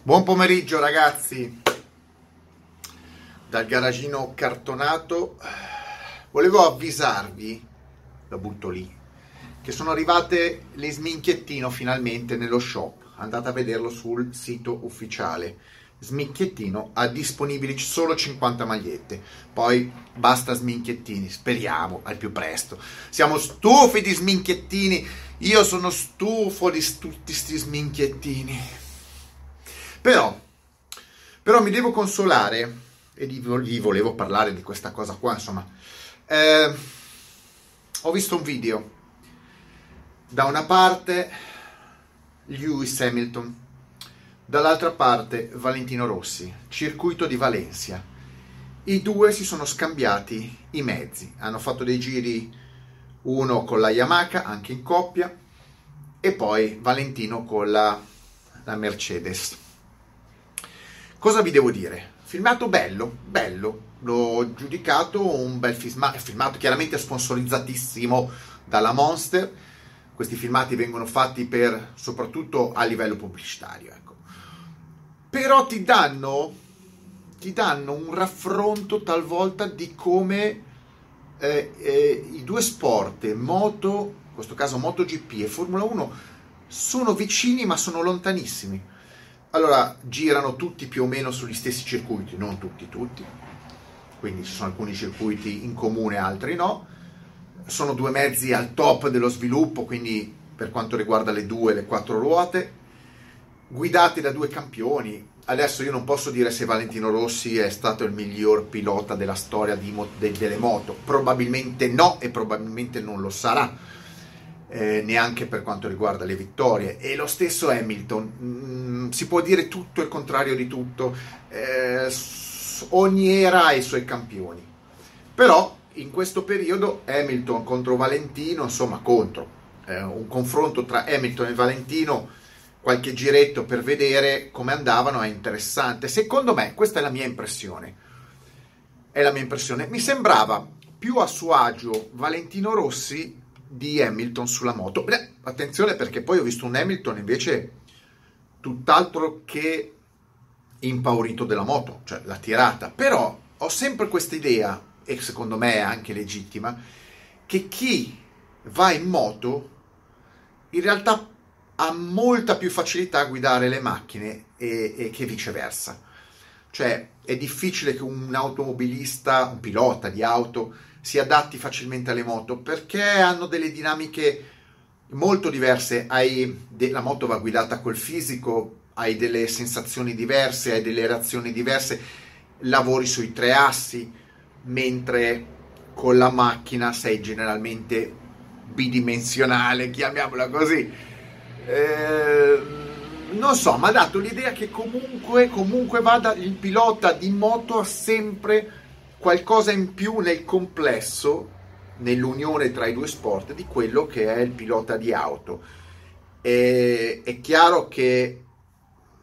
Buon pomeriggio ragazzi dal garagino cartonato. Volevo avvisarvi, la butto lì, che sono arrivate le sminchiettino finalmente nello shop. Andate a vederlo sul sito ufficiale. Sminchiettino ha disponibili solo 50 magliette. Poi basta sminchiettini, speriamo al più presto. Siamo stufi di sminchiettini. Io sono stufo di tutti questi sminchiettini. Però, però mi devo consolare e gli volevo parlare di questa cosa qua, insomma. Eh, ho visto un video. Da una parte Lewis Hamilton, dall'altra parte Valentino Rossi, circuito di Valencia. I due si sono scambiati i mezzi, hanno fatto dei giri uno con la Yamaha, anche in coppia, e poi Valentino con la, la Mercedes. Cosa vi devo dire? Filmato bello, bello, l'ho giudicato un bel filmato, filmato chiaramente sponsorizzatissimo dalla Monster. Questi filmati vengono fatti per soprattutto a livello pubblicitario, ecco. Però ti danno, ti danno un raffronto talvolta di come eh, eh, i due sport, moto, in questo caso MotoGP e Formula 1, sono vicini ma sono lontanissimi allora, girano tutti più o meno sugli stessi circuiti, non tutti, tutti. Quindi ci sono alcuni circuiti in comune, altri no. Sono due mezzi al top dello sviluppo, quindi per quanto riguarda le due e le quattro ruote, guidati da due campioni. Adesso io non posso dire se Valentino Rossi è stato il miglior pilota della storia di, de, delle moto, probabilmente no e probabilmente non lo sarà eh, neanche per quanto riguarda le vittorie. E lo stesso Hamilton, mm, si può dire tutto il contrario di tutto, eh, ogni era ha i suoi campioni. Però in questo periodo Hamilton contro Valentino, insomma contro, eh, un confronto tra Hamilton e Valentino, qualche giretto per vedere come andavano è interessante. Secondo me, questa è la mia impressione. È la mia impressione. Mi sembrava più a suo agio Valentino Rossi di Hamilton sulla moto. Beh, attenzione perché poi ho visto un Hamilton invece tutt'altro che impaurito della moto, cioè la tirata. Però ho sempre questa idea, e secondo me è anche legittima, che chi va in moto in realtà ha molta più facilità a guidare le macchine e, e che viceversa. Cioè è difficile che un automobilista, un pilota di auto, si adatti facilmente alle moto perché hanno delle dinamiche molto diverse. De- la moto va guidata col fisico, hai delle sensazioni diverse, hai delle reazioni diverse, lavori sui tre assi, mentre con la macchina sei generalmente bidimensionale, chiamiamola così. Eh, non so, mi ha dato l'idea che comunque, comunque vada il pilota di moto ha sempre qualcosa in più nel complesso, nell'unione tra i due sport, di quello che è il pilota di auto. E, è chiaro che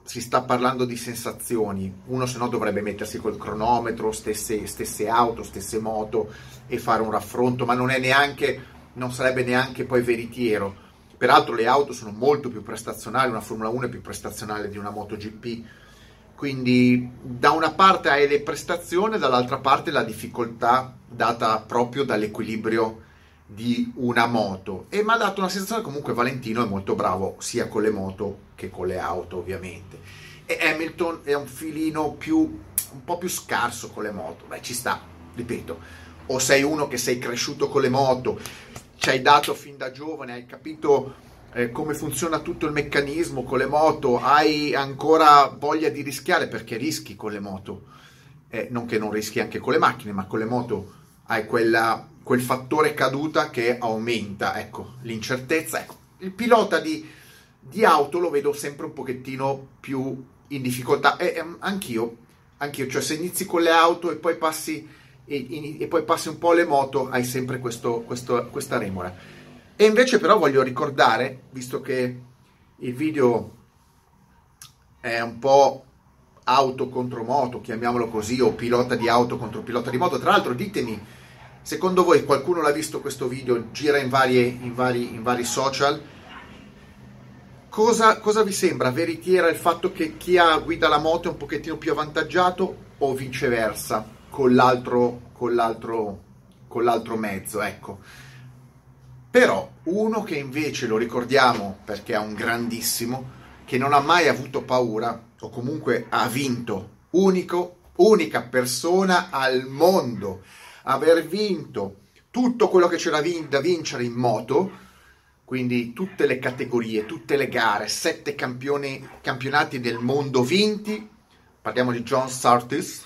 si sta parlando di sensazioni, uno se no dovrebbe mettersi col cronometro, stesse, stesse auto, stesse moto e fare un raffronto, ma non neanche, non sarebbe neanche poi veritiero. Peraltro le auto sono molto più prestazionali, una Formula 1 è più prestazionale di una MotoGP, quindi da una parte hai le prestazioni, dall'altra parte la difficoltà data proprio dall'equilibrio di una moto. E mi ha dato una sensazione comunque Valentino è molto bravo sia con le moto che con le auto ovviamente. E Hamilton è un filino più un po' più scarso con le moto. Beh ci sta ripeto. O sei uno che sei cresciuto con le moto ci hai dato fin da giovane hai capito eh, come funziona tutto il meccanismo con le moto, hai ancora voglia di rischiare perché rischi con le moto, eh, non che non rischi anche con le macchine, ma con le moto hai quella, quel fattore caduta che aumenta, ecco, l'incertezza. Ecco, il pilota di, di, auto lo vedo sempre un pochettino più in difficoltà, e, e anch'io, anch'io, cioè se inizi con le auto e poi passi, e, e poi passi un po' alle moto, hai sempre questo, questo, questa remora. E invece però voglio ricordare, visto che il video è un po' auto contro moto, chiamiamolo così, o pilota di auto contro pilota di moto, tra l'altro ditemi, secondo voi qualcuno l'ha visto questo video, gira in, varie, in, vari, in vari social, Cosa, cosa, vi sembra? Veritiera il fatto che chi ha guida la moto è un pochettino più avvantaggiato o viceversa con l'altro, con l'altro, con l'altro mezzo? Ecco. Però uno che invece lo ricordiamo perché è un grandissimo, che non ha mai avuto paura o comunque ha vinto, unico, unica persona al mondo, aver vinto tutto quello che c'era da vincere in moto, quindi tutte le categorie, tutte le gare, sette campioni, campionati del mondo vinti. Parliamo di John Surtees,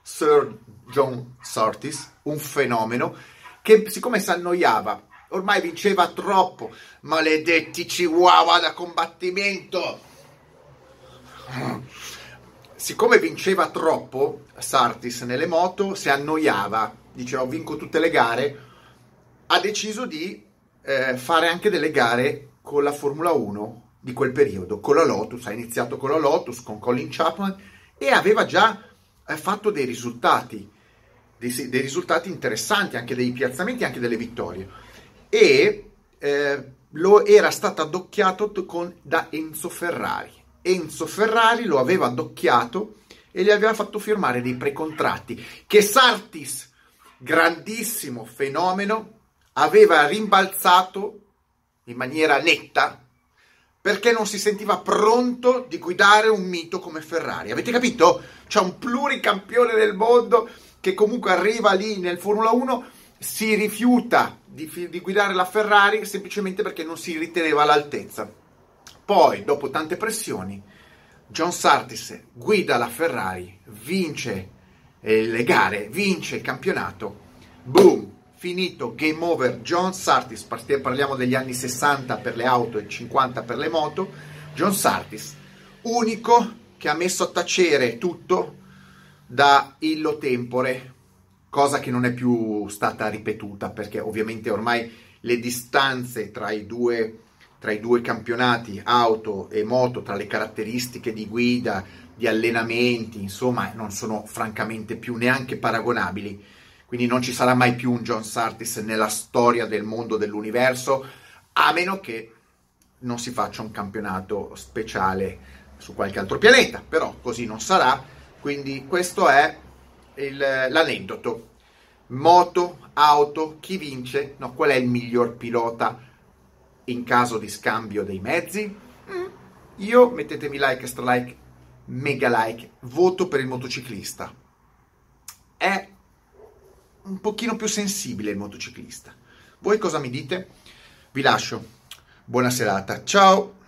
Sir John Surtees, un fenomeno che siccome si annoiava, ormai vinceva troppo, maledetti chihuahua da combattimento. Siccome vinceva troppo Sartis nelle moto, si annoiava, diceva ho vinco tutte le gare, ha deciso di eh, fare anche delle gare con la Formula 1 di quel periodo, con la Lotus, ha iniziato con la Lotus, con Colin Chapman e aveva già eh, fatto dei risultati, dei, dei, risultati interessanti, anche dei piazzamenti, anche delle vittorie. E eh, lo era stato addocchiato con, da Enzo Ferrari. Enzo Ferrari lo aveva addocchiato e gli aveva fatto firmare dei precontratti che Sartis, grandissimo fenomeno, aveva rimbalzato in maniera netta perché non si sentiva pronto di guidare un mito come Ferrari. Avete capito? C'è un pluricampione del mondo che comunque arriva lì nel Formula 1, si rifiuta di, di guidare la Ferrari semplicemente perché non si riteneva all'altezza. Poi, dopo tante pressioni, John Sartis guida la Ferrari, vince eh, le gare, vince il campionato, boom, finito game over. John Sartis, parliamo degli anni 60 per le auto e 50 per le moto, John Sartis, unico che ha messo a tacere tutto da illo tempore, cosa che non è più stata ripetuta perché ovviamente ormai le distanze tra i due, tra i due campionati auto e moto, tra le caratteristiche di guida, di allenamenti, insomma, non sono francamente più neanche paragonabili. Quindi non ci sarà mai più un John Sartis nella storia del mondo dell'universo, a meno che non si faccia un campionato speciale su qualche altro pianeta, però così non sarà, quindi questo è il, l'aneddoto. Moto, auto, chi vince? No, qual è il miglior pilota in caso di scambio dei mezzi? Mm. Io mettetemi like, extra like, mega like, voto per il motociclista. È un pochino più sensibile il motociclista. Voi cosa mi dite? Vi lascio. Buona serata. Ciao!